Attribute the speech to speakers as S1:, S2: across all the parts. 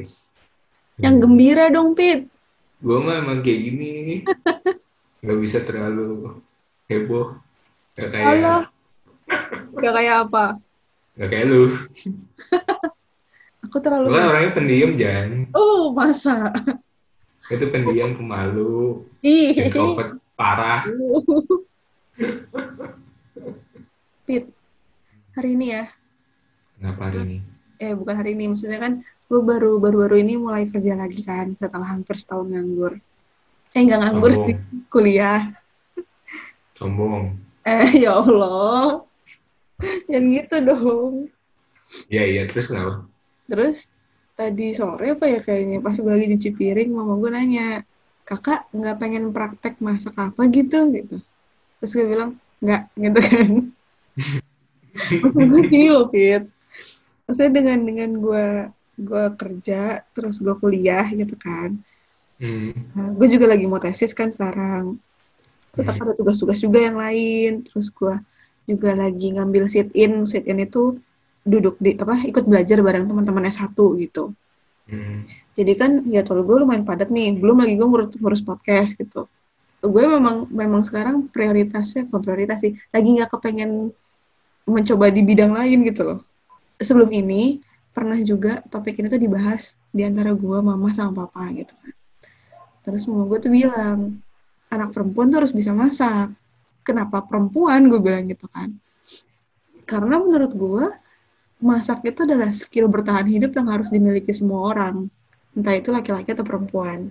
S1: Podcast.
S2: Yang gembira dong, Pit.
S1: Gue mah emang kayak gini. Gak bisa terlalu heboh. Gak kayak,
S2: Halo. Gak kayak apa?
S1: gak kayak lu.
S2: Aku terlalu...
S1: Lu kan orangnya pendiam, Jan.
S2: Oh, masa?
S1: Itu pendiam, pemalu,
S2: Ih.
S1: parah.
S2: Pit, hari ini ya.
S1: Kenapa hari ini?
S2: Eh, bukan hari ini. Maksudnya kan gue baru baru-baru ini mulai kerja lagi kan setelah hampir setahun nganggur. Eh, nggak nganggur
S1: Sombong.
S2: sih, kuliah.
S1: Sombong.
S2: Eh, ya Allah. Yang gitu dong.
S1: Iya, iya. Terus kenapa?
S2: Terus tadi sore apa ya kayaknya pas gue lagi nyuci piring mama gue nanya kakak nggak pengen praktek masak apa gitu gitu terus gue bilang nggak gitu kan maksud gue gini loh Fit maksudnya dengan dengan gue gue kerja terus gue kuliah gitu kan.
S1: Hmm.
S2: nah, gue juga lagi mau tesis kan sekarang. Tetap ada tugas-tugas juga yang lain. Terus gue juga lagi ngambil sit in. Sit in itu duduk di apa ikut belajar bareng teman-teman S1 gitu.
S1: Hmm.
S2: jadi kan ya tol gue lumayan padat nih. Belum lagi gue ngurus, ngurus podcast gitu. Gue memang memang sekarang prioritasnya bukan prioritas sih lagi nggak kepengen mencoba di bidang lain gitu loh. Sebelum ini pernah juga topik ini tuh dibahas di antara gue mama sama papa gitu kan. Terus mama gue tuh bilang anak perempuan tuh harus bisa masak. Kenapa perempuan? Gue bilang gitu kan. Karena menurut gue masak itu adalah skill bertahan hidup yang harus dimiliki semua orang entah itu laki-laki atau perempuan.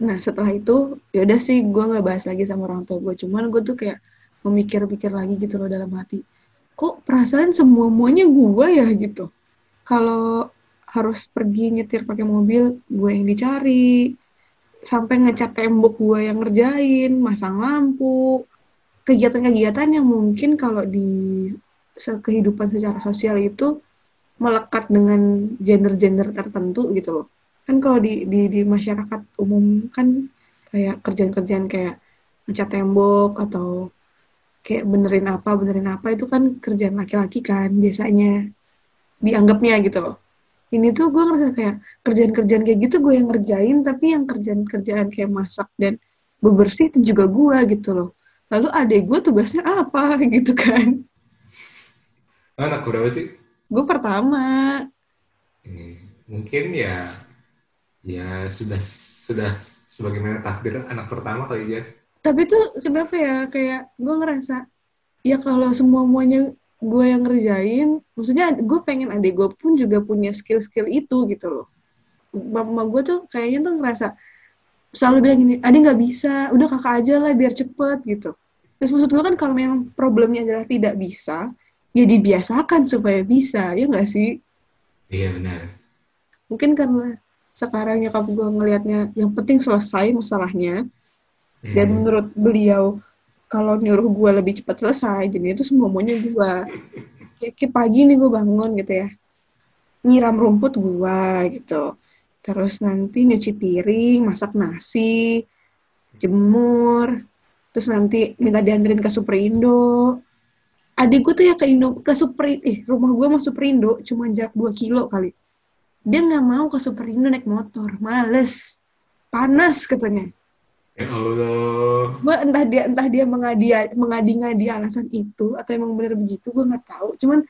S2: Nah setelah itu ya udah sih gue nggak bahas lagi sama orang tua gue cuman gue tuh kayak memikir-pikir lagi gitu loh dalam hati. Kok perasaan semua muanya gue ya gitu kalau harus pergi nyetir pakai mobil gue yang dicari. Sampai ngecat tembok gue yang ngerjain masang lampu. Kegiatan-kegiatan yang mungkin kalau di kehidupan secara sosial itu melekat dengan gender-gender tertentu gitu loh. Kan kalau di, di di masyarakat umum kan kayak kerjaan-kerjaan kayak ngecat tembok atau kayak benerin apa benerin apa itu kan kerjaan laki-laki kan biasanya dianggapnya gitu loh. Ini tuh gue ngerasa kayak kerjaan-kerjaan kayak gitu gue yang ngerjain tapi yang kerjaan-kerjaan kayak masak dan bebersih itu juga gue gitu loh. Lalu adek gue tugasnya apa gitu kan.
S1: Lo anak berapa sih?
S2: Gue pertama.
S1: Eh, mungkin ya ya sudah sudah sebagaimana takdir anak pertama kali ya
S2: Tapi tuh kenapa ya kayak gue ngerasa ya kalau semua muanya gue yang ngerjain, maksudnya gue pengen adik gue pun juga punya skill-skill itu gitu loh. Mama gue tuh kayaknya tuh ngerasa selalu bilang gini, adik nggak bisa, udah kakak aja lah biar cepet gitu. Terus maksud gue kan kalau memang problemnya adalah tidak bisa, ya dibiasakan supaya bisa, ya nggak sih?
S1: iya benar
S2: Mungkin karena sekarang nyokap gue ngelihatnya yang penting selesai masalahnya, dan
S1: Hmm.
S2: menurut beliau kalau nyuruh gue lebih cepat selesai jadi itu semua maunya gue kayak, kayak pagi nih gue bangun gitu ya. Nyiram rumput gue gitu. Terus nanti nyuci piring masak nasi jemur. Terus nanti minta dianterin ke Superindo. Adik gue tuh ya ke Indo ke Superindo eh rumah gue sama Superindo cuma jarak 2 kilo kali. Dia nggak mau ke Superindo naik motor males. Panas katanya
S1: ya Allah
S2: gue entah dia entah dia mengadi mengadi-ngadi alasan itu atau emang bener begitu gue nggak tahu. Cuman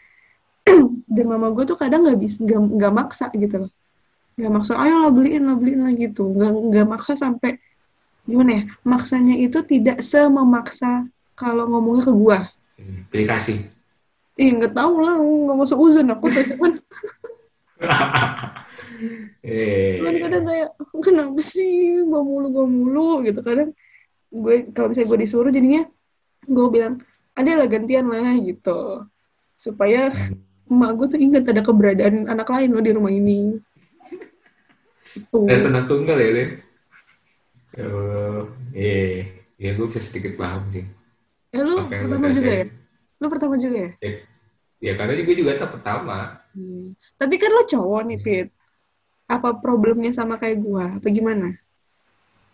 S2: dan mama gue tuh kadang nggak bisa nggak nggak maksa gitu loh. Nggak maksa ayo lah beliin lah beliin lah gitu. Nggak nggak maksa sampai gimana ya maksanya itu tidak sememaksa kalau ngomongnya ke gue
S1: Hmm, pilih kasih
S2: ih nggak tahu lah nggak masuk uzun aku tuh cuman
S1: eh
S2: cuman kadang kayak kenapa sih? Gue mulu gue mulu gitu. Kadang gue kalau misalnya gue disuruh jadinya gue bilang ada lah gantian lah gitu. Supaya emak gue tuh ingat ada keberadaan anak lain loh di rumah ini. Itu
S1: ada senang tunggal ya Le? Ya Allah eh ya gue bisa sedikit paham sih.
S2: Eh lu
S1: apa
S2: pertama juga ya? lu pertama juga ya?
S1: Ya, ya karena gue juga tak pertama.
S2: Hmm. tapi kan lo cowok nih Pit apa problemnya sama kayak gue apa gimana?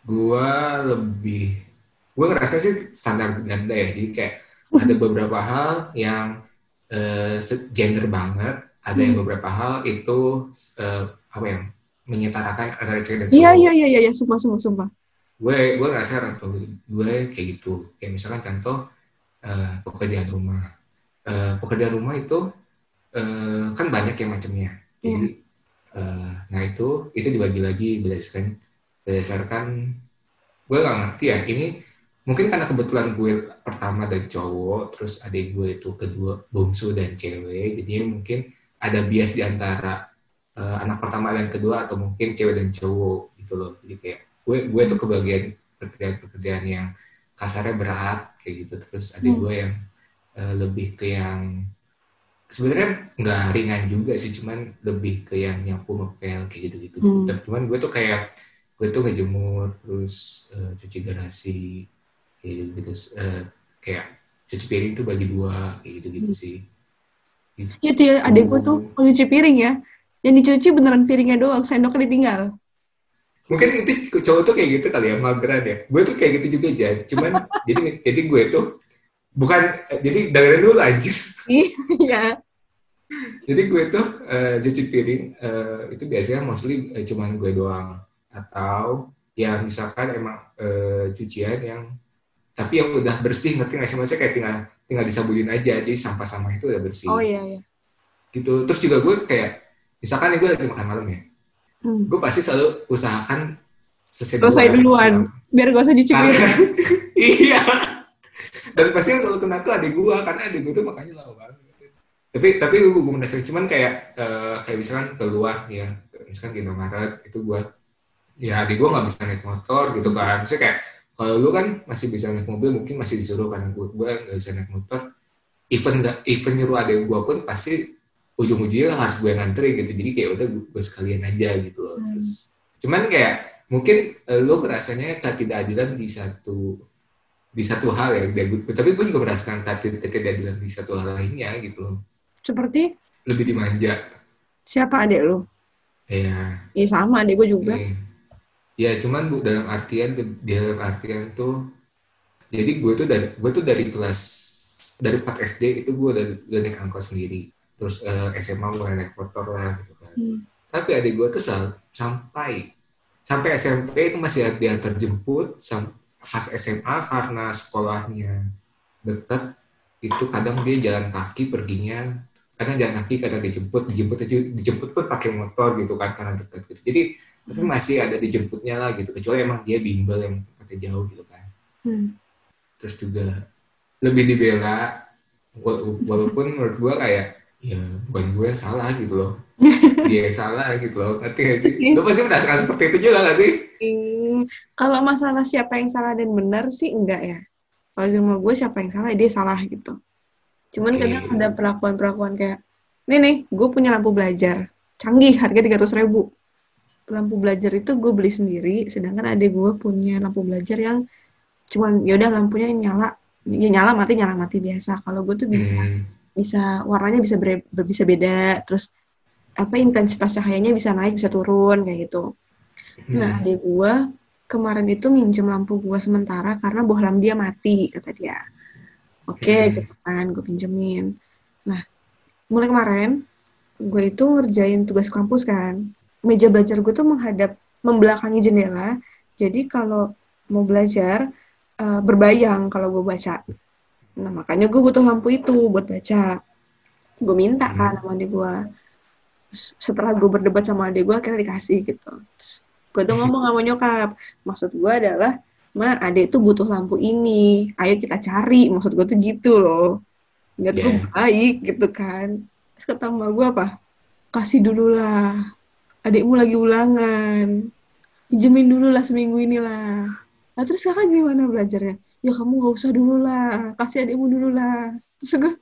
S1: Gua lebih gua ngerasa sih standar ganda ya. Jadi kayak ada beberapa hal yang uh, gender banget. Ada yang
S2: Hmm.
S1: beberapa hal itu uh, apa ya menyetarakan antara cewek dan
S2: Iya,
S1: cowok.
S2: iya, iya, iya, iya, sumpah, sumpah, sumpah.
S1: gue gue ngerasa tuh gue kayak gitu. Kayak misalkan contoh eh, pekerjaan rumah. Eh, pekerjaan rumah itu eh, kan banyak yang macamnya. Jadi eh, nah itu itu dibagi lagi berdasarkan berdasarkan gue gak ngerti ya. Ini mungkin karena kebetulan gue pertama dan cowok terus adik gue itu kedua bungsu dan cewek jadi mungkin ada bias di antara eh, anak pertama dan kedua atau mungkin cewek dan cowok gitu loh. Jadi kayak gue gue tuh kebagian pekerjaan-pekerjaan yang kasarnya berat kayak gitu. Terus ada
S2: Hmm.
S1: gue yang eh, lebih ke yang sebenarnya nggak ringan juga sih cuman lebih ke yang nyapu ngepel kayak gitu gitu
S2: Hmm.
S1: cuman gue tuh kayak gue tuh ngejemur terus eh, cuci garasi kayak gitu, gitu Eh, kayak cuci piring tuh bagi dua kayak gitu gitu sih Gitu.
S2: Itu ya, adek gue tuh kalau nyuci piring ya, yang dicuci beneran piringnya doang, sendoknya ditinggal.
S1: mungkin itu cowok tuh kayak gitu kali ya mageran ya gue tuh kayak gitu juga aja cuman jadi jadi gue tuh bukan jadi dengerin dulu anjir
S2: Iya.
S1: jadi gue tuh eh, cuci piring eh, itu biasanya mostly eh, cuman gue doang atau ya misalkan emang eh, cucian yang tapi yang udah bersih ngerti nggak sih maksudnya kayak tinggal tinggal disabunin aja jadi sampah-sampah itu udah bersih
S2: Oh iya, iya.
S1: gitu terus juga gue kayak misalkan nih gue lagi makan malam ya
S2: Hmm.
S1: gue pasti selalu usahakan selesai
S2: Selesai duluan, biar gak usah cuci piring.
S1: Iya. Dan pasti yang selalu kena tuh adik gua karena adik gua tuh makanya lama banget. Tapi tapi gua gua mendasar cuman kayak eh, kayak misalkan keluar ya, misalkan di Indomaret itu gua ya adik gua nggak bisa naik motor gitu kan. Maksudnya kayak kalau lu kan masih bisa naik mobil mungkin masih disuruh karena gua gua nggak bisa naik motor. Even nggak even nyuruh adik gua pun pasti ujung-ujungnya harus gue ngantri gitu. Jadi kayak udah gua, gua sekalian aja gitu loh.
S2: Hmm.
S1: Terus cuman kayak mungkin eh, lo ngerasanya ketidakadilan di satu di satu hal ya gue- tapi gue juga merasakan ketid- ketidakadilan di satu hal lainnya gitu loh.
S2: Seperti?
S1: Lebih dimanja.
S2: Siapa adek lu?
S1: ya
S2: Iya sama, adek gue juga.
S1: eh, ya cuman bu dalam artian dalam artian tuh jadi gue tuh dari gue tuh dari kelas dari 4 SD itu gue udah, udah naik angkot sendiri. Terus eh, SMA mulai naik motor lah gitu kan.
S2: Hmm.
S1: tapi adik gue tuh sampai sampai SMP itu masih ada yang terjemput sam- pas SMA karena sekolahnya deket itu kadang dia jalan kaki perginya kadang jalan kaki kadang dijemput dijemput dijemput pun pakai motor gitu kan karena deket gitu. Jadi tapi masih ada dijemputnya lah gitu kecuali emang dia bimbel yang tempatnya jauh gitu kan.
S2: Hmm.
S1: terus juga lebih dibela wa- walaupun menurut gua kayak ya bukan gue yang salah gitu loh. Dia yang salah gitu loh ngerti gak sih? Lu pasti merasakan seperti itu juga gak sih?
S2: Hmm, kalau masalah siapa yang salah dan benar sih enggak ya. Kalau di rumah gue siapa yang salah dia salah gitu. Cuman
S1: Oke.
S2: kadang ada perlakuan-perlakuan kayak, nih nih, gue punya lampu belajar, canggih, harga tiga ribu. Lampu belajar itu gue beli sendiri, sedangkan adik gue punya lampu belajar yang cuman yaudah lampunya nyala, ya nyala mati nyala mati biasa. Kalau gue tuh bisa
S1: Hmm,
S2: bisa warnanya bisa ber- bisa beda, terus apa intensitas cahayanya bisa naik bisa turun kayak gitu. Nah,
S1: hmm,
S2: adik gua kemarin itu minjem lampu gua sementara karena bohlam dia mati, kata dia. Oke,
S1: Hmm.
S2: gitu kan, gue pinjemin. Nah, mulai kemarin, gue itu ngerjain tugas kampus kan. Meja belajar gue tuh menghadap, membelakangi jendela. Jadi kalau mau belajar, eh, berbayang kalau gue baca. Nah, makanya gue butuh lampu itu buat baca. Gue minta kan sama adik gue. Setelah gue berdebat sama adik gue, akhirnya dikasih gitu. Terus gue tuh ngomong sama nyokap. Maksud gue adalah ma adek tuh butuh lampu ini. Ayo kita cari. Maksud gue tuh gitu loh. Nggak tuh
S1: Yeah.
S2: baik gitu kan. Terus kata emak gue apa? Kasih dulu lah. Adekmu lagi ulangan. Pinjemin dulu lah seminggu inilah nah terus kakak gimana belajarnya? Ya kamu nggak usah dulu lah. Kasih adekmu dulu lah. Terus gue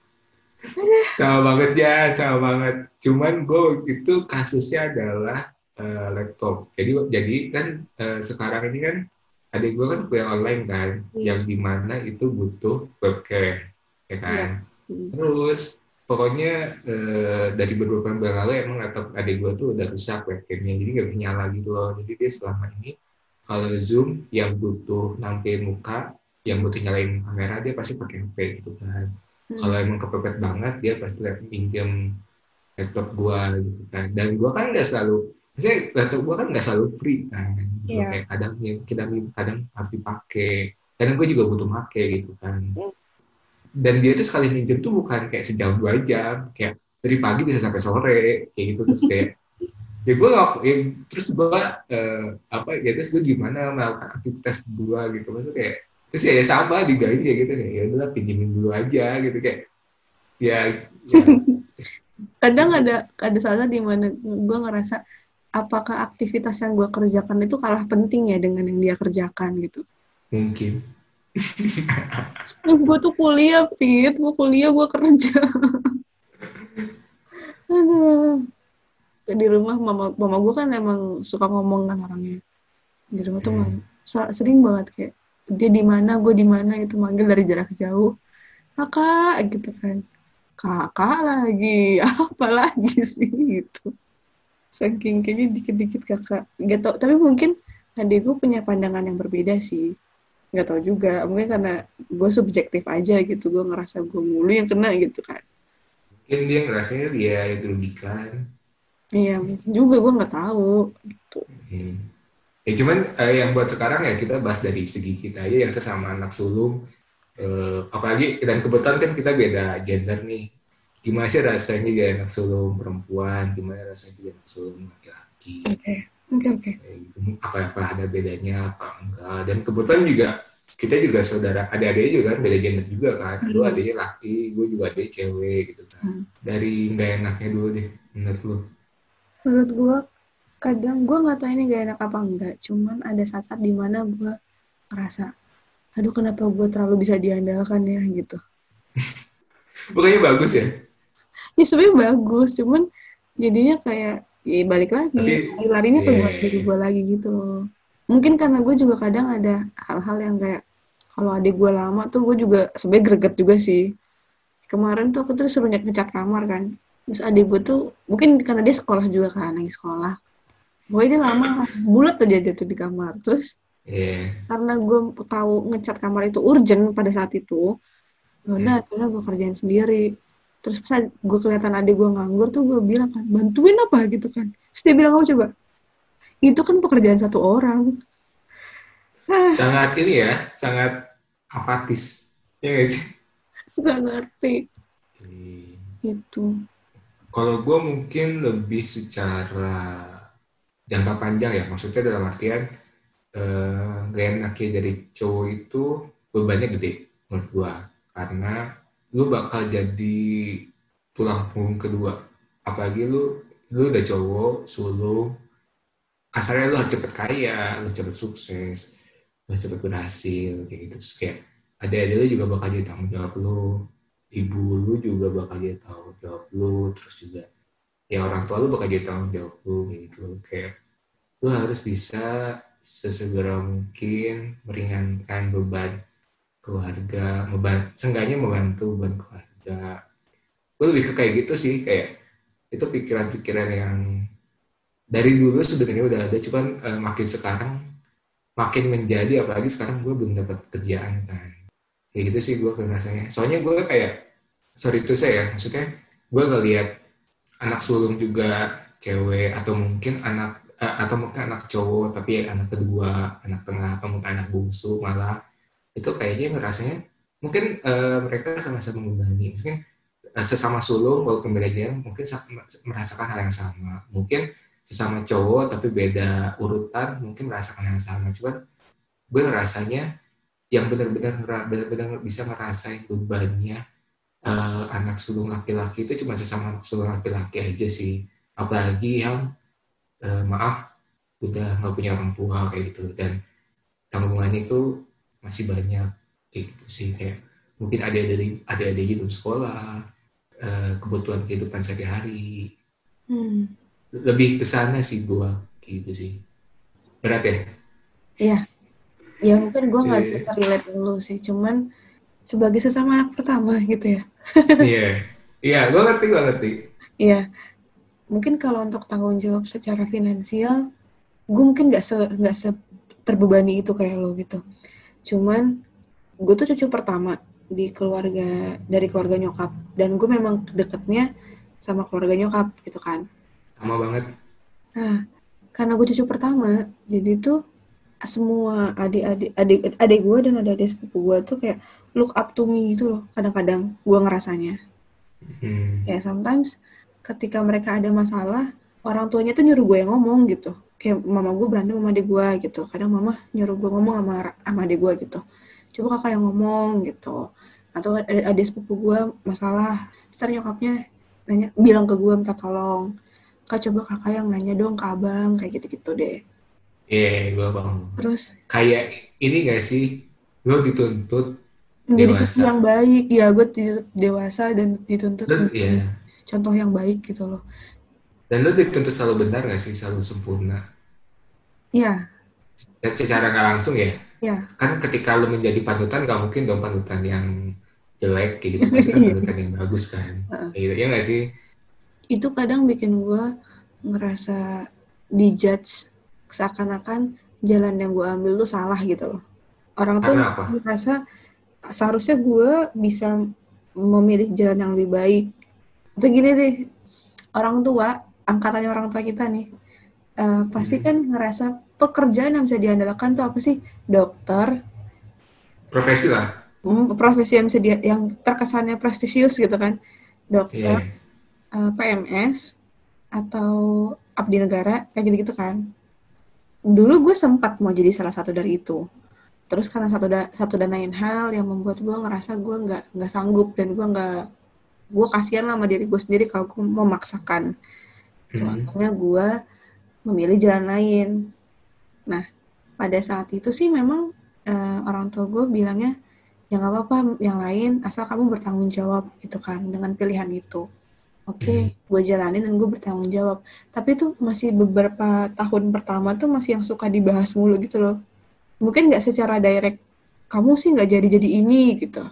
S1: sama banget ya. Sama banget. Cuman gue itu kasusnya adalah eh, laptop jadi jadi kan eh, sekarang ini kan adik gue kan kuliah online kan
S2: Iya.
S1: yang di mana itu butuh webcam ya kan
S2: Hmm.
S1: Terus pokoknya eh, dari beberapa bulan lalu emang laptop adik gue tuh udah rusak webcamnya, jadi nggak bisa nyala gitu loh. Jadi dia selama ini kalau zoom yang butuh nampilin muka, yang butuh nyalain kamera dia pasti pakai HP gitu kan.
S2: Hmm.
S1: kalau emang kepepet banget dia pasti pinjam laptop gua gitu kan dan gua kan nggak selalu maksudnya laptop gua kan nggak selalu free kan. Gitu.
S2: Iya.
S1: kayak kadang ya, kita kadang harus dipakai. Kadang gue juga butuh make gitu kan.
S2: Hmm.
S1: dan dia tuh sekali minjem tuh bukan kayak sejam dua jam. Kayak dari pagi bisa sampai sore kayak gitu. Terus kayak ya gue ya, terus gue eh, apa ya terus gue gimana melakukan aktivitas gue gitu. Maksudnya kayak terus ya, ya sama digaji kayak gitu kayak ya udah pinjemin dulu aja gitu. Kayak ya, ya.
S2: Kadang ada ada saat di mana gue ngerasa apakah aktivitas yang gue kerjakan itu kalah penting ya dengan yang dia kerjakan gitu?
S1: Mungkin.
S2: Gue tuh kuliah Pit gue kuliah gue kerja. Aduh. di rumah mama mama gue kan emang suka ngomong kan orangnya. Di rumah tuh
S1: Hmm.
S2: sering banget kayak dia di mana gue di mana gitu. Manggil dari jarak jauh. Kakak gitu kan. Kakak lagi apa lagi sih? Gitu saking kayaknya dikit-dikit kakak. Gak tau tapi mungkin adik gue punya pandangan yang berbeda sih. Nggak tahu juga. Mungkin karena gue subjektif aja gitu. Gue ngerasa gue mulu yang kena gitu kan.
S1: Mungkin dia ngerasanya dia yang dirugikan.
S2: Iya mungkin juga gue nggak tahu gitu.
S1: Hmm. Ya cuman eh, yang buat sekarang ya kita bahas dari segi kita aja yang sesama anak sulung. Eh, apalagi dan kebetulan kan kita beda gender nih. Gimana sih rasanya jadi anak sulung perempuan? Gimana rasanya jadi anak sulung laki-laki?
S2: oke oke oke
S1: gitu. Apa apa ada bedanya apa enggak? Dan kebetulan juga kita juga saudara adik-adiknya juga kan beda gender juga kan. Lu
S2: Hmm.
S1: adiknya laki, gue juga adik cewek gitu kan.
S2: Hmm.
S1: Dari nggak enaknya dulu deh menurut lu.
S2: menurut gue kadang gue nggak tahu ini gak enak apa enggak cuman ada saat-saat di mana gue ngerasa aduh kenapa gue terlalu bisa diandalkan ya gitu
S1: Bukannya bagus ya?
S2: Ya sebenarnya bagus. Cuman jadinya kayak ya balik lagi
S1: Tapi-
S2: larinya ke
S1: Iya.
S2: buat diri gue lagi gitu loh. Mungkin karena gue juga kadang ada hal-hal yang kayak kalau adik gue lama tuh gue juga sebenarnya greget juga sih. Kemarin tuh aku tuh suruh nge- ngecat kamar kan. Terus adik gue tuh mungkin karena dia sekolah juga kan lagi sekolah. Gue dia lama bulat aja dia tuh di kamar. Terus
S1: Iya.
S2: karena gue tahu ngecat kamar itu urgent pada saat itu ya udah akhirnya gue kerjain sendiri terus pas gue kelihatan adik gue nganggur tuh gue bilang kan bantuin apa? Gitu kan. Terus dia bilang kamu coba. Itu kan pekerjaan satu orang. Ah.
S1: Sangat ini ya, sangat apatis. Ya nggak sih?
S2: gak ngerti.
S1: Oke.
S2: itu
S1: Kalau gue mungkin lebih secara jangka panjang ya, maksudnya dalam artian eh, gak enaknya dari cowok itu bebannya gede menurut gue, karena lu bakal jadi tulang punggung kedua, apalagi lu lu udah cowok, sulung, kasarnya lu harus cepet kaya, lu cepet sukses, lu cepet berhasil, kayak gitu. Terus kayak ada-ada lu juga bakal jadi tanggung jawab lu, ibu lu juga bakal jadi tanggung jawab lu, terus juga ya orang tua lu bakal jadi tanggung jawab lu, kayak gitu. Kayak lu harus bisa sesegera mungkin meringankan beban keluarga, membantu, seenggaknya membantu beban keluarga. Gue lebih ke kayak gitu sih, kayak itu pikiran-pikiran yang dari dulu sebenarnya udah ada cuman eh, makin sekarang makin menjadi apalagi sekarang gue belum dapat kerjaan kan kayak gitu sih gue rasanya soalnya gue kayak sorry itu saya ya maksudnya gue ngeliat anak sulung juga cewek atau mungkin anak eh, atau mungkin anak cowok tapi anak kedua anak tengah atau mungkin anak bungsu malah itu kayaknya ngerasanya mungkin eh, mereka sama-sama membebani. Mungkin eh, sesama sulung walaupun beda mungkin sa- merasakan hal yang sama. Mungkin sesama cowok tapi beda urutan mungkin merasakan hal yang sama. Cuman gue ngerasanya yang benar-benar benar-benar bisa ngerasain bebannya eh, anak sulung laki-laki itu cuma sesama anak sulung laki-laki aja sih. Apalagi yang eh, maaf udah nggak punya orang tua kayak gitu. Dan tanggungannya itu masih banyak kayak gitu sih kayak mungkin ada dari ada ada belum sekolah eh, kebutuhan kehidupan sehari-hari.
S2: Hmm.
S1: lebih ke sana sih gua gitu sih. Berat ya?
S2: Ya mungkin gue nggak
S1: Iya.
S2: bisa relate dulu sih cuman sebagai sesama anak pertama gitu ya.
S1: Iya. Iya gua ngerti gua ngerti.
S2: Iya, mungkin kalau untuk tanggung jawab secara finansial, gue mungkin nggak se nggak se terbebani itu kayak lo gitu. Cuman gue tuh cucu pertama, di keluarga dari keluarga nyokap. Dan gue memang deketnya sama keluarga nyokap gitu kan.
S1: Sama banget.
S2: Nah karena gue cucu pertama jadi tuh semua adik-adik adik adik gue dan adik-adik sepupu gue tuh kayak look up to me gitu loh kadang-kadang gue ngerasanya.
S1: Hmm.
S2: kayak sometimes ketika mereka ada masalah orang tuanya tuh nyuruh gue yang ngomong gitu kayak mama gue berantem sama adik gue gitu. Kadang mama nyuruh gue ngomong sama sama adik gue gitu. Coba kakak yang ngomong gitu. Atau ada adik sepupu gue masalah. Terus nyokapnya nanya bilang ke gue minta tolong. Kak coba kakak yang nanya dong ke abang kayak gitu gitu deh.
S1: Iya yeah, gue bang
S2: terus
S1: kayak ini gak sih? Lo dituntut
S2: menjadi
S1: dewasa.
S2: yang baik. Ya gue dewasa dan dituntut
S1: Terus, yeah.
S2: contoh yang baik gitu loh
S1: dan lo dituntut selalu benar gak sih? Selalu sempurna?
S2: Iya.
S1: Secara nggak langsung ya?
S2: Ya
S1: kan ketika lo menjadi panutan gak mungkin dong panutan yang jelek kayak gitu. Pasti kan panutan yang bagus kan? Kayak gitu. Ya nggak sih?
S2: Itu kadang bikin gue ngerasa dijudge seakan-akan jalan yang gue ambil tuh salah gitu loh. Orang tuh merasa seharusnya gue bisa memilih jalan yang lebih baik. Atau gini deh. Orang tua angkatannya orang tua kita nih uh, pasti kan ngerasa pekerjaan yang bisa diandalkan tuh apa sih? Dokter.
S1: Profesi lah.
S2: Hmm, profesi yang bisa dia, yang terkesannya prestisius gitu kan. Dokter yeah. Iya. uh, PMS atau abdi negara kayak gitu gitu kan. Dulu gue sempat mau jadi salah satu dari itu. Terus karena satu da satu dan lain hal yang membuat gue ngerasa gue nggak nggak sanggup dan gue nggak gue kasihan lah sama diri gue sendiri kalau gue memaksakan hmm. akhirnya gue memilih jalan lain Nah, pada saat itu sih memang uh, orang tua gue bilangnya ya nggak apa-apa yang lain asal kamu bertanggung jawab gitu kan dengan pilihan itu. Oke, okay, hmm. gue jalanin dan gue bertanggung jawab. Tapi itu masih beberapa tahun pertama tuh masih yang suka dibahas mulu gitu loh. Mungkin nggak secara direct, kamu sih nggak jadi-jadi ini gitu.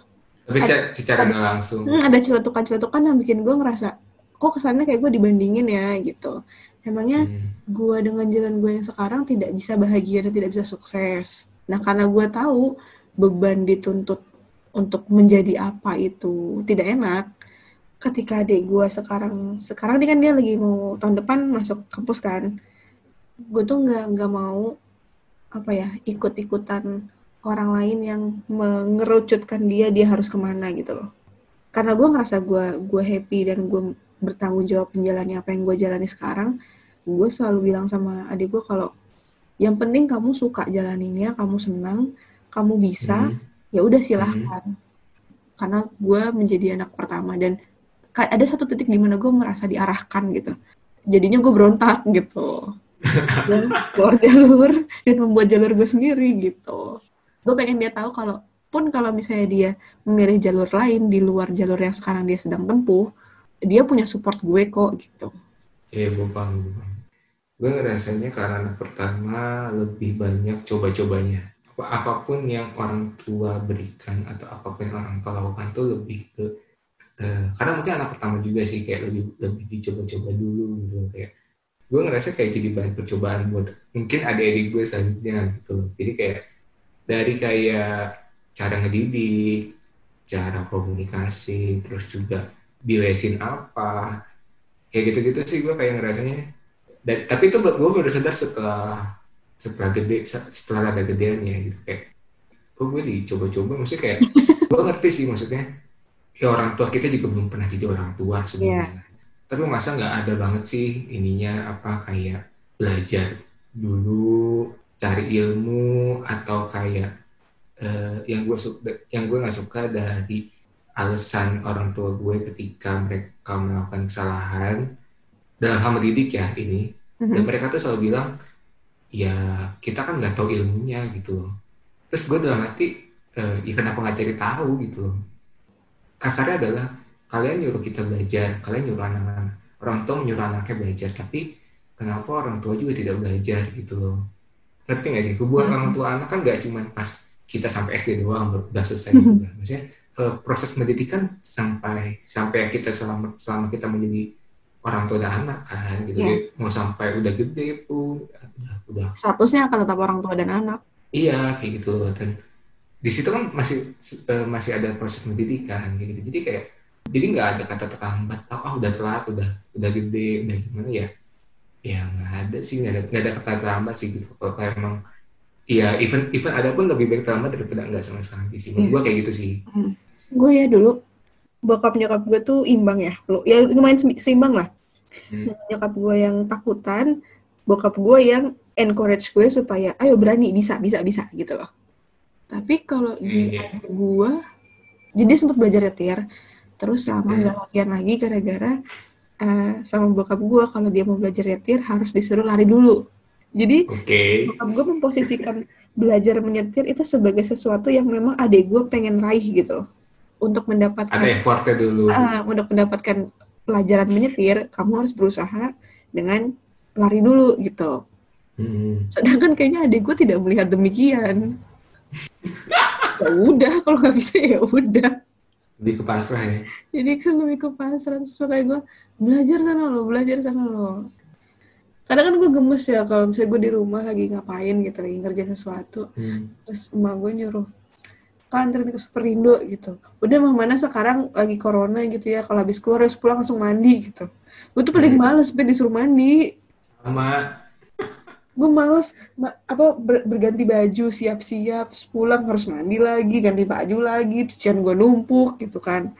S1: Tapi secara nggak langsung.
S2: Hmm, ada celetukan-celetukan yang bikin gue ngerasa, kok kesannya kayak gue dibandingin ya gitu. Emangnya hmm. gue dengan jalan gue yang sekarang tidak bisa bahagia dan tidak bisa sukses. Nah karena gue tahu beban dituntut untuk menjadi apa itu tidak enak. Ketika adik gue sekarang sekarang dia kan dia lagi mau tahun depan masuk kampus kan. Gue tuh nggak nggak mau apa ya ikut-ikutan orang lain yang mengerucutkan dia dia harus ke mana gitu loh. Karena gue ngerasa gue gue happy dan gue bertanggung jawab menjalani apa yang gue jalani sekarang gue selalu bilang sama adik gue kalau yang penting kamu suka jalaninnya kamu senang kamu bisa hmm. ya udah silahkan hmm. karena gue menjadi anak pertama dan ada satu titik di mana gue merasa diarahkan gitu jadinya gue berontak gitu dan keluar jalur dan membuat jalur gue sendiri gitu gue pengen dia tahu kalau pun kalau misalnya dia memilih jalur lain di luar jalur yang sekarang dia sedang tempuh dia punya support gue kok gitu.
S1: Iya gue paham gue ngerasanya karena anak pertama lebih banyak coba-cobanya. Apa apa pun yang orang tua berikan atau apa pun yang orang tua lakukan tuh lebih ke uh, karena mungkin anak pertama juga sih kayak lebih lebih dicoba-coba dulu gitu. Kayak gue ngerasa kayak jadi bahan percobaan buat mungkin adik-adik gue selanjutnya gitu loh. Jadi kayak dari kayak cara ngedidik cara komunikasi terus juga dilesin apa. Kayak gitu-gitu sih gue kayak ngerasanya. Dan tapi itu gue baru sadar setelah setelah gede setelah ada gedeannya gitu. Kayak kok gue dicoba-coba? Maksudnya kayak gue ngerti sih maksudnya. Ya orang tua kita juga belum pernah jadi orang tua sebenarnya. Yeah. tapi masa nggak ada banget sih ininya apa kayak belajar dulu cari ilmu atau kayak uh, yang gue suka yang gue nggak suka dari alasan orang tua gue ketika mereka melakukan kesalahan dalam hal mendidik ya ini. Mm-hmm. dan mereka tuh selalu bilang ya kita kan nggak tahu ilmunya gitu loh. Terus gue dalam hati e, ya kenapa nggak cari tahu? gitu loh. Kasarnya adalah kalian nyuruh kita belajar kalian nyuruh anak-anak. Orang tua menyuruh anaknya belajar tapi kenapa orang tua juga tidak belajar gitu loh. Ngerti nggak sih? Hubungan mm-hmm. orang tua anak kan nggak cuma pas kita sampai SD doang udah selesai gitu kan maksudnya uh, proses pendidikan sampai sampai kita selama selama kita menjadi orang tua dan anak kan gitu yeah. mau sampai udah gede pun udah, udah
S2: statusnya akan tetap orang tua dan anak
S1: iya kayak gitu dan di situ kan masih uh, masih ada proses pendidikan gitu jadi kayak jadi nggak ada kata terlambat oh, oh udah telat udah udah gede udah gimana ya ya nggak ada sih nggak ada nggak ada kata terlambat sih gitu kalau emang Iya, even even ada pun lebih baik terlambat daripada enggak sama sekali sih. Hmm. Gue kayak gitu sih. Hmm.
S2: Gue ya dulu bokap nyokap gue tuh imbang ya, lo ya lumayan seimbang lah. Hmm. Nyokap gue yang takutan, bokap gue yang encourage gue supaya ayo berani bisa bisa bisa gitu loh. Tapi kalau yeah, di yeah. gue, jadi sempat belajar nyetir, terus lama hmm. nggak hmm. latihan lagi gara-gara uh, sama bokap gue kalau dia mau belajar nyetir harus disuruh lari dulu jadi okay. gue memposisikan belajar menyetir itu sebagai sesuatu yang memang adik gue pengen raih gitu loh. Untuk mendapatkan
S1: ada effortnya dulu.
S2: Uh, untuk mendapatkan pelajaran menyetir, kamu harus berusaha dengan lari dulu gitu. Hmm. Sedangkan kayaknya adik gue tidak melihat demikian. ya udah, kalau nggak bisa ya udah.
S1: Lebih ke pasrah ya.
S2: Jadi kan lebih ke pasrah terus makanya gue belajar sana lo, belajar sana lo kadang kan gue gemes ya kalau misalnya gue di rumah lagi ngapain gitu lagi ngerjain sesuatu hmm. terus emak gue nyuruh kan anterin ke Superindo gitu. Udah mah mana sekarang lagi corona gitu ya kalau habis keluar harus pulang langsung mandi gitu. Gue tuh paling hmm. males tapi disuruh mandi.
S1: Sama
S2: gue males ma apa ber berganti baju siap-siap terus pulang harus mandi lagi ganti baju lagi cucian gue numpuk gitu kan.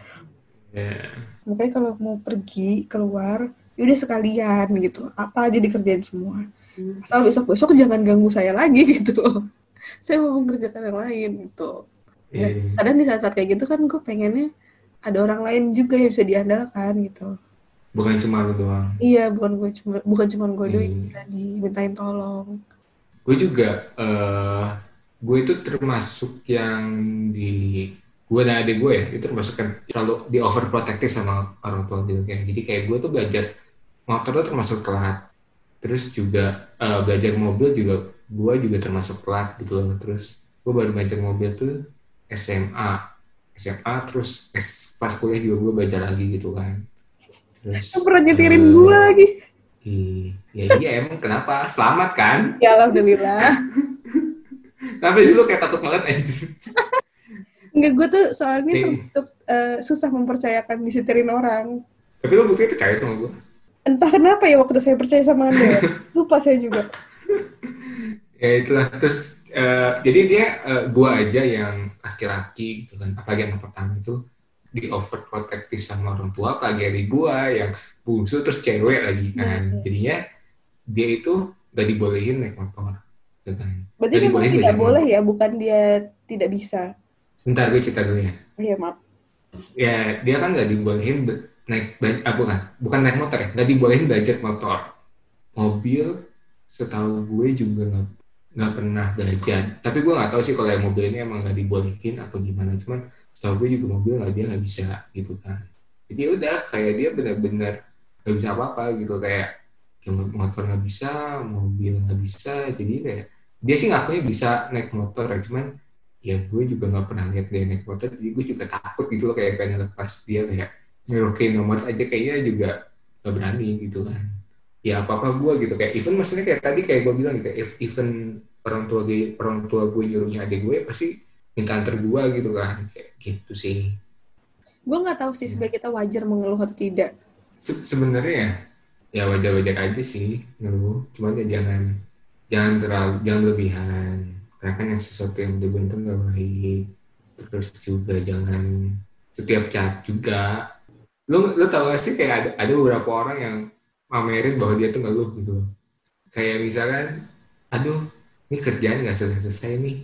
S2: Yeah. makanya kalau mau pergi keluar Ya udah sekalian gitu. Apa aja dikerjain semua. Hmm. asal besok besok jangan ganggu saya lagi gitu. Loh saya mau mengerjakan yang lain gitu yeah. kadang di saat-saat kayak gitu kan gue pengennya ada orang lain juga yang bisa diandalkan gitu.
S1: Bukan cuma lu doang.
S2: Iya bukan gue cuma bukan cuma gue doang hmm. yang dimintain tolong.
S1: Gue juga uh, gue itu termasuk yang di gue dan adik gue ya itu termasuk kan selalu di overprotective sama orang tua gitu kayak. Jadi kayak gue tuh belajar motor itu termasuk telat. Terus juga uh, belajar mobil juga gue juga termasuk telat gitu loh. Terus gue baru belajar mobil tuh SMA SMA terus S, pas kuliah juga gue belajar lagi gitu kan.
S2: Terus pernah nyetirin uh, gue lagi.
S1: iya iya emang kenapa? Selamat kan?
S2: Ya alhamdulillah.
S1: Tapi sih lu kayak takut banget aja
S2: Enggak, gue tuh soalnya tertutup, uh, susah mempercayakan disetirin orang.
S1: Tapi lu buktinya percaya sama gue?
S2: entah kenapa ya waktu saya percaya sama anda ya. lupa saya juga
S1: ya itulah. Terus uh, jadi dia uh, gua aja yang laki-laki gitu kan. Apalagi yang pertama itu di overprotective sama orang tua apalagi dari gua yang bungsu terus cewek lagi kan. Hmm. jadinya dia itu gak dibolehin naik motor gitu kan.
S2: Berarti gak memang tidak boleh motor. ya? Bukan dia tidak bisa?
S1: Sebentar gue cerita dulu ya.
S2: Iya maaf.
S1: Ya dia kan gak dibolehin naik ah, bukan. Bukan naik motor ya. Nggak dibolehin belajar motor. Mobil setahu gue juga nggak nggak pernah belajar tapi gue nggak tahu sih kalau yang mobil ini emang nggak dibolehin atau gimana. Cuman setahu gue juga mobil nggak dia nggak bisa gitu kan. Jadi ya udah kayak dia benar-benar nggak bisa apa-apa gitu. Kayak motor nggak bisa mobil nggak bisa. Jadi kayak dia sih ngakunya bisa naik motor ya. Cuman ya gue juga nggak pernah lihat dia naik motor. Jadi gue juga takut gitu loh kayak pengen lepas dia kayak ngerokin nomor aja. Kayaknya juga gak berani gitu kan ya apa apa gue gitu. Kayak even maksudnya kayak tadi kayak gue bilang gitu even orang tua gue orang tua gue nyuruhnya adik gue pasti minta antar gue gitu kan. Kayak gitu sih.
S2: Gue nggak tahu sih sebagai kita wajar mengeluh atau tidak.
S1: Se sebenarnya ya wajar wajar aja sih ngeluh cuman ya jangan jangan terlalu jangan lebihan karena kan yang sesuatu yang dibentuk gak baik. Terus juga jangan setiap cat juga. Lu lu tau gak sih kayak ada ada beberapa orang yang mamerin bahwa dia tuh ngeluh gitu kayak misalkan aduh ini kerjaan nggak selesai selesai nih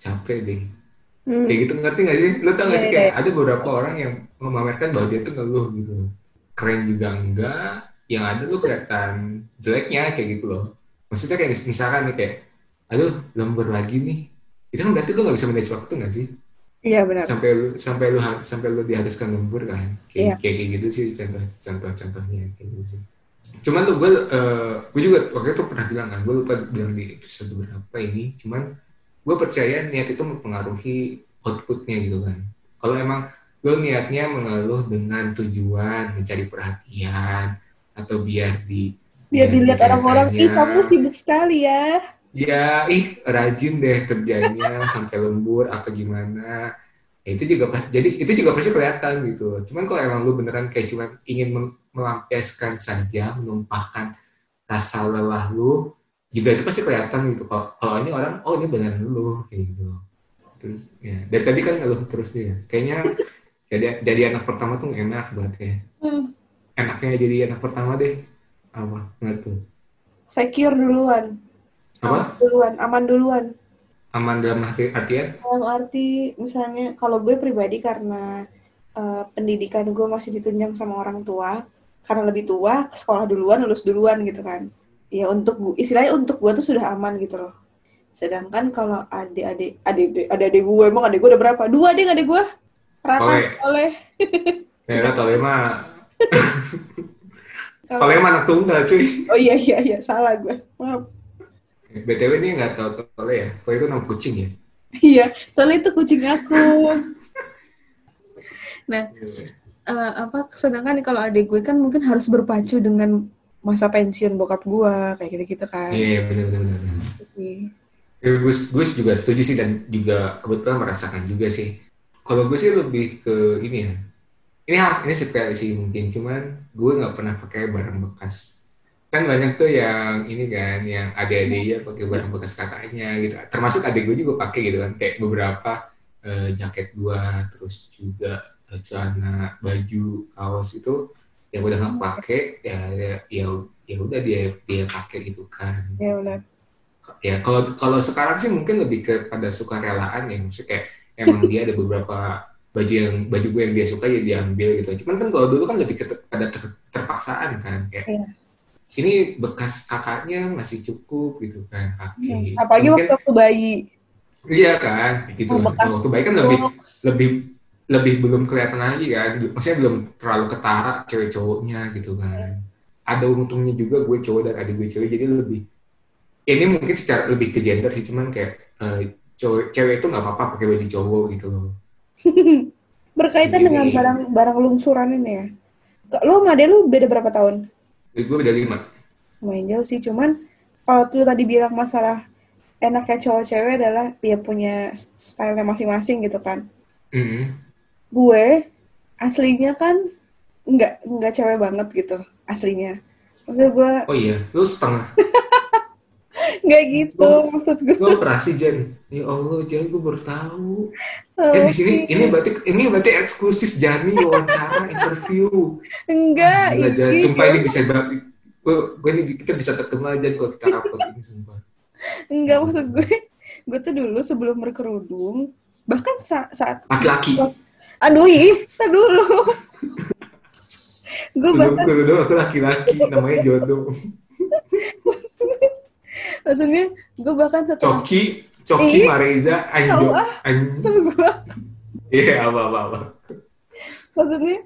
S1: capek deh hmm. kayak gitu ngerti gak sih lu tau gak sih iya, kayak iya. ada beberapa orang yang memamerkan bahwa dia tuh ngeluh gitu keren juga enggak yang ada lu kelihatan jeleknya kayak gitu loh maksudnya kayak misalkan nih kayak aduh lembur lagi nih itu kan berarti lu nggak bisa manage waktu gak sih
S2: Iya benar.
S1: Sampai lu sampai lu sampai lu dihabiskan lembur kan. Kayak, iya. kayak, kayak gitu sih contoh contoh contohnya kayak gitu sih. Cuman tuh gue uh, gue juga waktu itu pernah bilang kan, gue lupa bilang di episode berapa ini, cuman gue percaya niat itu mempengaruhi outputnya gitu kan. Kalau emang lo niatnya mengeluh dengan tujuan mencari perhatian atau biar di
S2: biar dilihat orang-orang ih kamu sibuk sekali ya.
S1: Ya ih rajin deh kerjanya sampai lembur apa gimana. ya, itu juga jadi itu juga pasti kelihatan gitu. Cuman kalau emang lu beneran kayak cuma ingin melampiaskan saja menumpahkan rasa lelah lu juga itu pasti kelihatan gitu. Kalau kalau ini orang oh ini beneran lu gitu. Terus ya dari tadi kan ngeluh terus dia kayaknya jadi jadi anak pertama tuh enak banget ya. Hmm. enaknya jadi anak pertama deh. Apa? Nggak tuh
S2: secure duluan.
S1: Apa?
S2: Aman duluan aman duluan
S1: aman dalam arti artian
S2: dalam arti misalnya kalau gue pribadi karena uh, pendidikan gue masih ditunjang sama orang tua karena lebih tua sekolah duluan lulus duluan gitu kan. Ya untuk gue istilahnya untuk gue tuh sudah aman gitu loh. Sedangkan kalau adik-adik adik adik gue emang adik gue udah berapa? Dua adik adik gue. Raka oleh.
S1: ya oleh mah. Oleh anak tunggal cuy.
S2: Oh iya iya iya. Salah gue. Maaf
S1: BTW ini nggak tahu Tole ya. Tole itu nama kucing ya?
S2: iya, Tole itu kucing aku. nah, uh, apa sedangkan kalau adik gue kan mungkin harus berpacu dengan masa pensiun bokap gue kayak gitu-gitu kan.
S1: Iya, benar benar benar. Ya, gue, gue juga setuju sih dan juga kebetulan merasakan juga sih. Kalau gue sih lebih ke ini ya. Ini harus ini sih mungkin, cuman gue nggak pernah pakai barang bekas kan banyak tuh yang ini kan yang adik-adiknya pakai barang bekas kakaknya gitu. Termasuk adik gue juga pakai gitu kan. Kayak beberapa uh, jaket gua terus juga celana baju kaos itu yang udah nggak pakai ya ya ya, ya udah dia dia pakai gitu kan.
S2: Ya benar.
S1: Ya kalau kalau sekarang sih mungkin lebih kepada sukarelaan ya. Maksudnya kayak emang dia ada beberapa baju yang baju gue yang dia suka ya diambil gitu. Cuman kan kalau dulu kan lebih ke, pada ter, terpaksaan kan kayak ya ini bekas kakaknya masih cukup gitu kan kaki.
S2: Ya, apalagi Mungkin, waktu bayi.
S1: Iya kan, gitu. Oh, bekas waktu bayi kan lebih lebih lebih belum kelihatan lagi kan. Maksudnya belum terlalu ketara cewek cowoknya gitu kan. Ada untungnya juga gue cowok dan adik gue cewek jadi lebih ini mungkin secara lebih ke gender sih cuman kayak uh, cowok cewek itu nggak apa-apa pakai baju cowok gitu loh.
S2: Berkaitan jadi, dengan barang barang lungsuran ini ya. Lo sama lu beda berapa tahun?
S1: Gue beda lima.
S2: Lumayan jauh sih cuman kalau tuh tadi bilang masalah enaknya cowok cewek adalah dia punya style masing-masing gitu kan.
S1: Mm -hmm.
S2: gue aslinya kan nggak nggak cewek banget gitu aslinya. Maksud gue
S1: oh iya lu setengah
S2: nggak gitu lu, maksud gue
S1: lu operasi Jen. Ya Allah Jen gue baru tahu. Oh, eh di sini ini berarti ini berarti eksklusif Jani wawancara interview.
S2: Enggak
S1: ah, Jan, sumpah ini bisa banget. Gue, gue ini kita bisa terkenal Jan kalau kita upload ini sumpah.
S2: Enggak maksud gue gue tuh dulu sebelum berkerudung bahkan saat saat
S1: laki-laki?
S2: Aduh ih dulu.
S1: Gue bahkan berkerudung aku laki-laki namanya jodoh
S2: maksudnya gue bahkan setelah
S1: Coki Coki Mareza Anjo
S2: Anjo
S1: iya apa apa apa
S2: maksudnya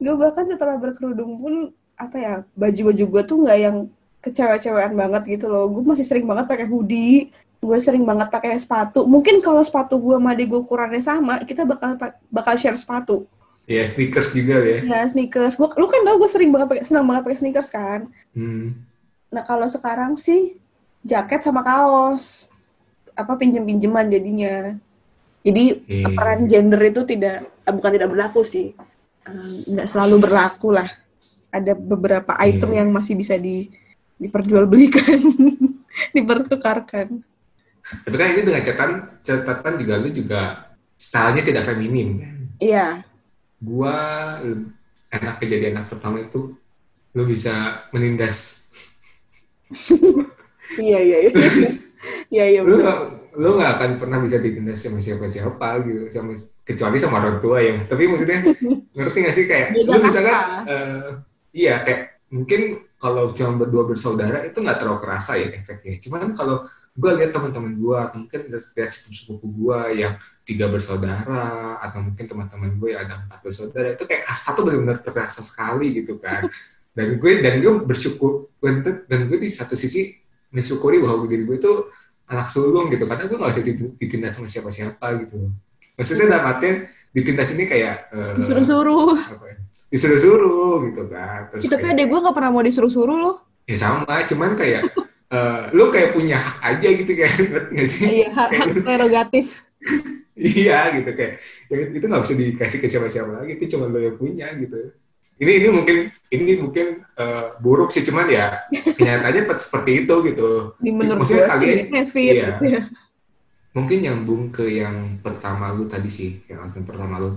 S2: gue bahkan setelah berkerudung pun apa ya baju-baju gue tuh nggak yang kecewa-cewaan banget gitu loh gue masih sering banget pakai hoodie gue sering banget pakai sepatu mungkin kalau sepatu gue sama adik gue ukurannya sama kita bakal bakal share sepatu
S1: Iya, sneakers juga ya.
S2: Iya, sneakers. Gua, lu kan tau gue sering banget pakai, senang banget pakai sneakers kan.
S1: Hmm.
S2: Nah kalau sekarang sih jaket sama kaos. Apa pinjem pinjeman jadinya. Jadi hmm. peran gender itu tidak eh, bukan tidak berlaku sih. Nggak um, selalu berlaku lah. Ada beberapa hmm. item yang masih bisa di diperjualbelikan dipertukarkan.
S1: Tapi kan ini dengan catatan catatan juga lu juga stylenya tidak feminim kan?
S2: Iya.
S1: Gua enak kejadian anak pertama itu lu bisa menindas
S2: iya iya iya. Iya iya
S1: lu gak, lu gak akan pernah bisa ditindas sama siapa siapa gitu sama kecuali sama orang tua ya tapi maksudnya ngerti gak sih? Kayak Beda lu misalkan uh, iya kayak mungkin kalau cuma berdua bersaudara itu nggak terlalu kerasa ya efeknya. Cuman kalau gue lihat teman-teman gue mungkin lihat sepupu-sepupu gue yang tiga bersaudara atau mungkin teman-teman gue yang ada empat bersaudara itu kayak kasta tuh benar-benar terasa sekali gitu kan. Dan gue dan gue bersyukur dan gue di satu sisi mensyukuri bahwa diri gue itu anak sulung gitu. Karena gue gak bisa ditindas sama siapa-siapa gitu. Maksudnya dalam artian ditindas ini kayak
S2: uh, disuruh-suruh.
S1: ya, disuruh-suruh gitu kan.
S2: Terus tapi adek gue gak pernah mau disuruh-suruh loh.
S1: Ya sama cuman kayak uh, lu kayak punya hak aja gitu kayak nggak sih?
S2: Iya, hak, hak prerogatif.
S1: iya gitu kayak ya, itu nggak bisa dikasih ke siapa-siapa lagi itu cuma lo yang punya gitu ini ini mungkin ini mungkin uh, buruk sih cuman ya kenyataannya seperti itu gitu
S2: Di menurut
S1: maksudnya
S2: gue,
S1: kalian iya.
S2: gitu ya.
S1: mungkin nyambung ke yang pertama lu tadi sih yang alasan pertama lu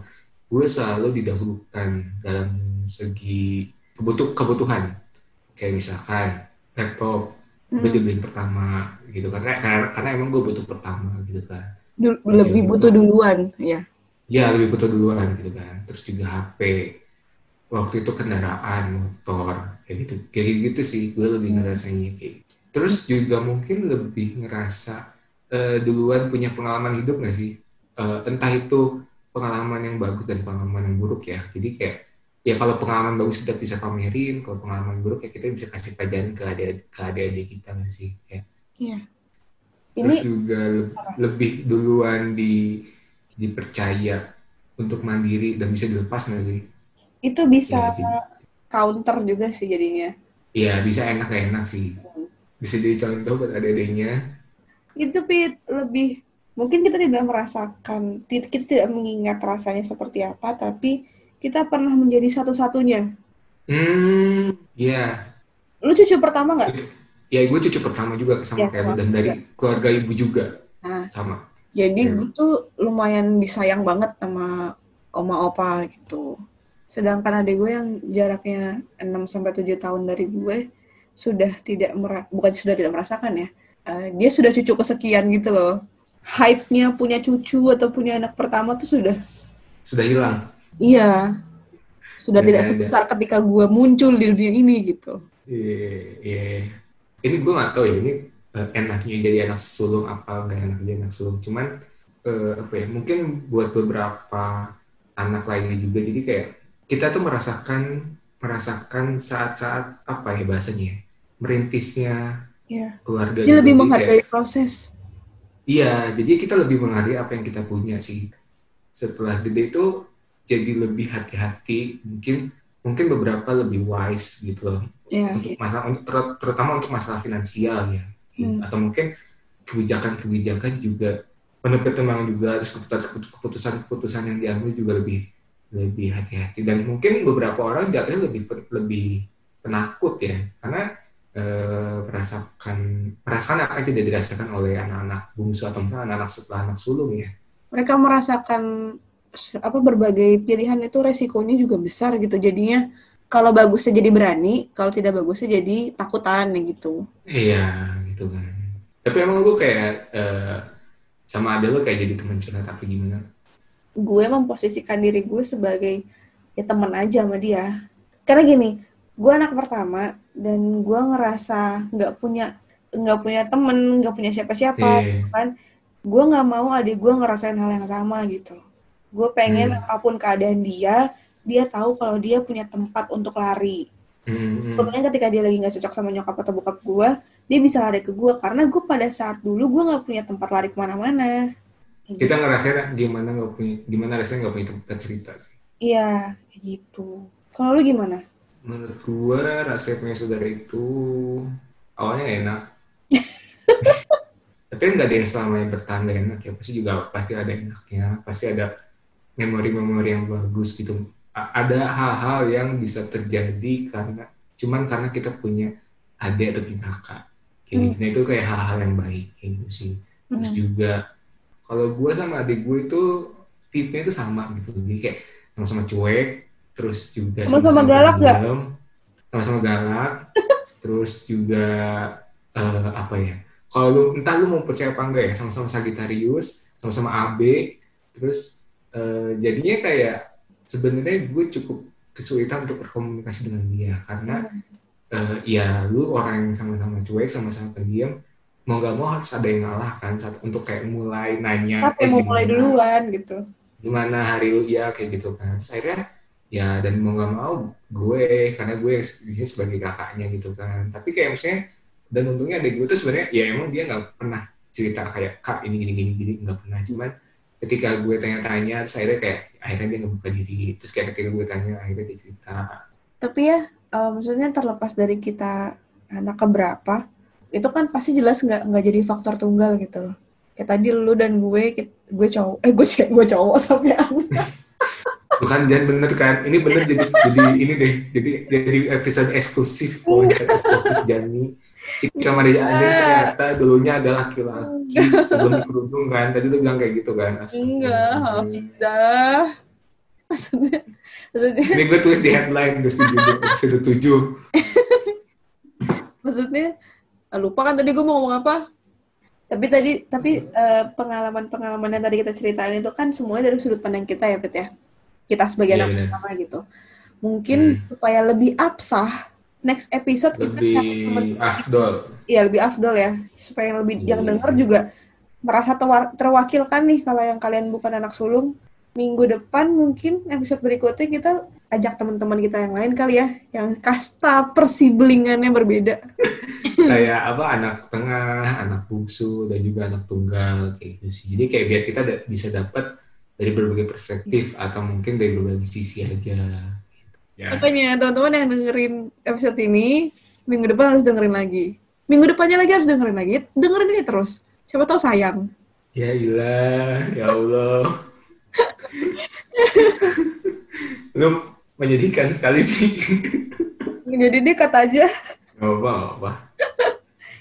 S1: gue selalu didahulukan dalam segi kebutuh kebutuhan kayak misalkan laptop gue
S2: Hmm.
S1: dibeliin pertama gitu kan karena, karena, karena emang gue butuh pertama gitu kan
S2: Dul- lebih butuh duluan, ya.
S1: ya lebih butuh duluan gitu kan terus juga HP waktu itu kendaraan motor kayak gitu kayak gitu sih gue lebih
S2: Hmm.
S1: ngerasainnya kayak gitu. terus juga mungkin lebih ngerasa eh, duluan punya pengalaman hidup gak sih Eh, entah itu pengalaman yang bagus dan pengalaman yang buruk ya jadi kayak ya kalau pengalaman bagus kita bisa pamerin kalau pengalaman buruk ya kita bisa kasih pelajaran ke adik ke adik-adik kita nggak sih ya
S2: Iya.
S1: terus
S2: Ini
S1: juga le- lebih duluan di dipercaya untuk mandiri dan bisa dilepas nggak sih?
S2: Itu bisa
S1: Ya,
S2: counter juga sih jadinya.
S1: ya bisa enak enak sih. Bisa jadi contoh buat adik-adiknya.
S2: Itu Pit, lebih mungkin kita tidak merasakan, kita tidak mengingat rasanya seperti apa, tapi kita pernah menjadi satu-satunya.
S1: Hmm, ya,
S2: Lu cucu pertama nggak?
S1: ya gue cucu pertama juga sama
S2: Ya,
S1: kayak lu dan dari keluarga ibu juga
S2: Nah,
S1: sama.
S2: jadi
S1: Hmm.
S2: gue tuh lumayan disayang banget sama oma opa gitu. Sedangkan adik gue yang jaraknya 6 sampai 7 tahun dari gue sudah tidak mera- bukan sudah tidak merasakan ya. eh, dia sudah cucu kesekian gitu loh. Hype-nya punya cucu atau punya anak pertama tuh sudah
S1: Sudah hilang.
S2: iya. Sudah
S1: Ya,
S2: tidak
S1: ya, ya.
S2: sebesar ketika gue muncul di dunia ini gitu.
S1: Iya, iya. Ini gue nggak tahu ya ini eh, enaknya jadi anak sulung apa nggak enak jadi anak sulung. Cuman eh, apa ya? Mungkin buat beberapa anak lainnya juga. Jadi kayak kita tuh merasakan merasakan saat-saat apa ya bahasanya? ya, Merintisnya
S2: Iya.
S1: keluarga.
S2: Dia lebih menghargai
S1: kayak-
S2: proses.
S1: Iya, jadi kita lebih menghargai apa yang kita punya sih. Setelah gede itu jadi lebih hati-hati. Mungkin mungkin beberapa lebih wise gitu loh
S2: Iya.
S1: untuk masalah untuk ter- terutama untuk masalah finansial ya
S2: Hmm.
S1: atau mungkin kebijakan-kebijakan juga pertimbangan juga terus keputusan- keputusan-keputusan yang diambil juga lebih lebih hati-hati. Dan mungkin beberapa orang jatuhnya lebih lebih penakut ya. Karena eh, merasakan merasakan apa yang tidak dirasakan oleh anak-anak bungsu atau mungkin anak-anak setelah anak sulung ya.
S2: Mereka merasakan apa berbagai pilihan itu resikonya juga besar gitu. Jadinya kalau bagusnya jadi berani kalau tidak bagusnya jadi takutan gitu.
S1: Iya gitu kan. Tapi emang lu kayak eh, sama ada lu kayak jadi teman curhat apa gimana
S2: gue memposisikan diri gue sebagai ya teman aja sama dia karena gini gue anak pertama dan gue ngerasa nggak punya nggak punya temen nggak punya siapa-siapa
S1: Iya.
S2: kan gue nggak mau adik gue ngerasain hal yang sama gitu gue pengen
S1: Hmm.
S2: apa pun keadaan dia dia tahu kalau dia punya tempat untuk lari
S1: Hmm, hmm.
S2: Pokoknya ketika dia lagi nggak cocok sama nyokap atau bokap gue, dia bisa lari ke gue. Karena gue pada saat dulu gue nggak punya tempat lari ke mana-mana.
S1: Kita ngerasain gimana nggak punya gimana rasanya nggak punya tempat cerita sih
S2: Iya, gitu. Kalau lu gimana?
S1: menurut gua rasanya punya saudara itu awalnya nggak enak tapi nggak ada yang selamanya bertahan gak enak ya pasti juga pasti ada enaknya pasti ada memori-memori yang bagus gitu A- ada hal-hal yang bisa terjadi karena cuman karena kita punya adik atau punya kakak kayak
S2: Hmm.
S1: gitu Nah, itu kayak hal-hal yang baik kayak gitu sih terus
S2: Hmm.
S1: juga kalau gue sama adik gue itu tipe itu sama gitu. Jadi kayak sama-sama cuek terus juga
S2: Sama-sama galak
S1: pendiam, sama-sama galak terus juga eh, apa ya kalau lu entah lu mau percaya apa enggak ya sama-sama Sagittarius sama-sama AB terus eh, jadinya kayak sebenarnya gue cukup kesulitan untuk berkomunikasi dengan dia. Karena eh, ya lu orang yang sama-sama cuek sama-sama pendiam mau nggak mau harus ada yang ngalah kan saat untuk kayak mulai nanya
S2: Siapa yang mau mulai
S1: gimana-
S2: duluan gitu?
S1: gimana hari lu ya kayak gitu kan. Terus akhirnya ya dan mau nggak mau gue karena gue di sini sebagai kakaknya gitu kan. Tapi kayak maksudnya dan untungnya ada gue tuh sebenarnya ya emang dia nggak pernah cerita kayak kak ini gini gini gini nggak pernah. Cuman ketika gue tanya-tanya terus akhirnya kayak akhirnya dia ngebuka diri. Terus kayak ketika gue tanya akhirnya dia cerita.
S2: Tapi ya, eh, maksudnya terlepas dari kita anak keberapa, itu kan pasti jelas nggak nggak jadi faktor tunggal gitu loh. Kayak tadi lu dan gue gue cowok eh gue gue cowok sampai
S1: bukan jangan bener kan? Ini bener jadi jadi ini deh jadi jadi episode eksklusif oh eksklusif Jani. Cika Maria Ade ternyata dulunya adalah laki-laki sebelum kerudung kan? Tadi lu bilang kayak gitu kan?
S2: Enggak bisa maksudnya
S1: maksudnya. Ini gue tulis di headline terus di episode tujuh.
S2: Maksudnya lupa kan tadi gue mau ngomong apa? Tapi tadi tapi uh, pengalaman-pengalaman yang tadi kita ceritain itu kan semuanya dari sudut pandang kita ya Pet ya? Kita sebagai yeah, anak pertama gitu. Mungkin hmm. supaya lebih absah next episode
S1: lebih kita afdol.
S2: Iya lebih afdol ya. Supaya yang lebih yeah. yang denger juga merasa terwakilkan nih kalau yang kalian bukan anak sulung. Minggu depan mungkin episode berikutnya kita ajak teman-teman kita yang lain kali ya, yang kasta persiblingannya berbeda.
S1: kayak apa anak tengah, anak bungsu dan juga anak tunggal kayak gitu sih. Jadi kayak biar kita da bisa dapat dari berbagai perspektif atau mungkin dari berbagai sisi aja.
S2: Ya. Makanya teman-teman yang dengerin episode ini minggu depan harus dengerin lagi. Minggu depannya lagi harus dengerin lagi. Dengerin ini terus. Siapa tahu sayang.
S1: Ya ilah, ya Allah. Lu menyedihkan sekali sih.
S2: Jadi dia kata aja.
S1: Gak apa apa.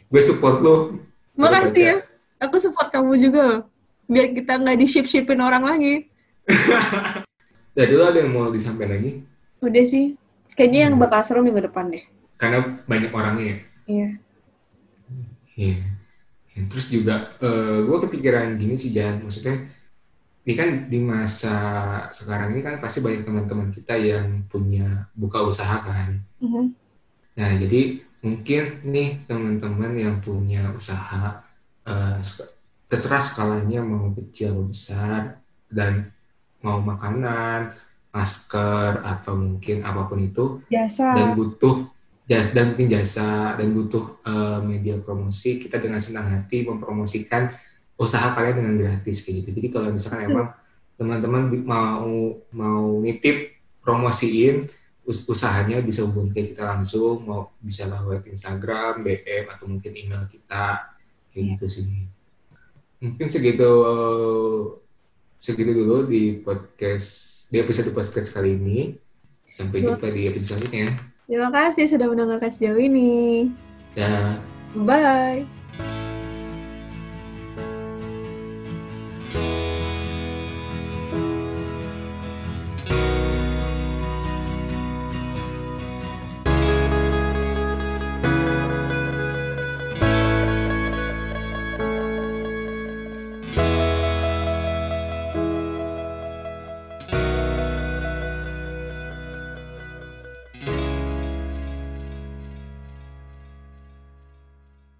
S1: Gue support lo.
S2: Makasih ya. Aku support kamu juga loh. Biar kita nggak di ship shipin orang lagi.
S1: ya dulu ada yang mau disampaikan lagi?
S2: Udah sih. Kayaknya hmm. yang bakal seru minggu depan deh.
S1: Karena banyak orangnya ya?
S2: Iya.
S1: Iya. Terus juga uh, gue kepikiran gini sih jangan maksudnya ini kan di masa sekarang ini kan pasti banyak teman-teman kita yang punya buka usaha kan. Mm-hmm. Nah jadi mungkin nih teman-teman yang punya usaha uh, terserah skalanya mau kecil atau besar dan mau makanan, masker atau mungkin apa pun itu
S2: jasa
S1: dan butuh jas dan mungkin jasa dan butuh uh, media promosi kita dengan senang hati mempromosikan usaha kalian dengan gratis kayak gitu. Jadi kalau misalkan hmm. emang teman-teman mau mau nitip promosiin usahanya bisa hubungi kita langsung mau bisa lewat Instagram, BM atau mungkin email kita kayak gitu sih. Mungkin segitu segitu dulu di podcast di episode podcast kali ini. Sampai jumpa di episode selanjutnya.
S2: Terima kasih sudah mendengarkan sejauh ini.
S1: Ya.
S2: Bye.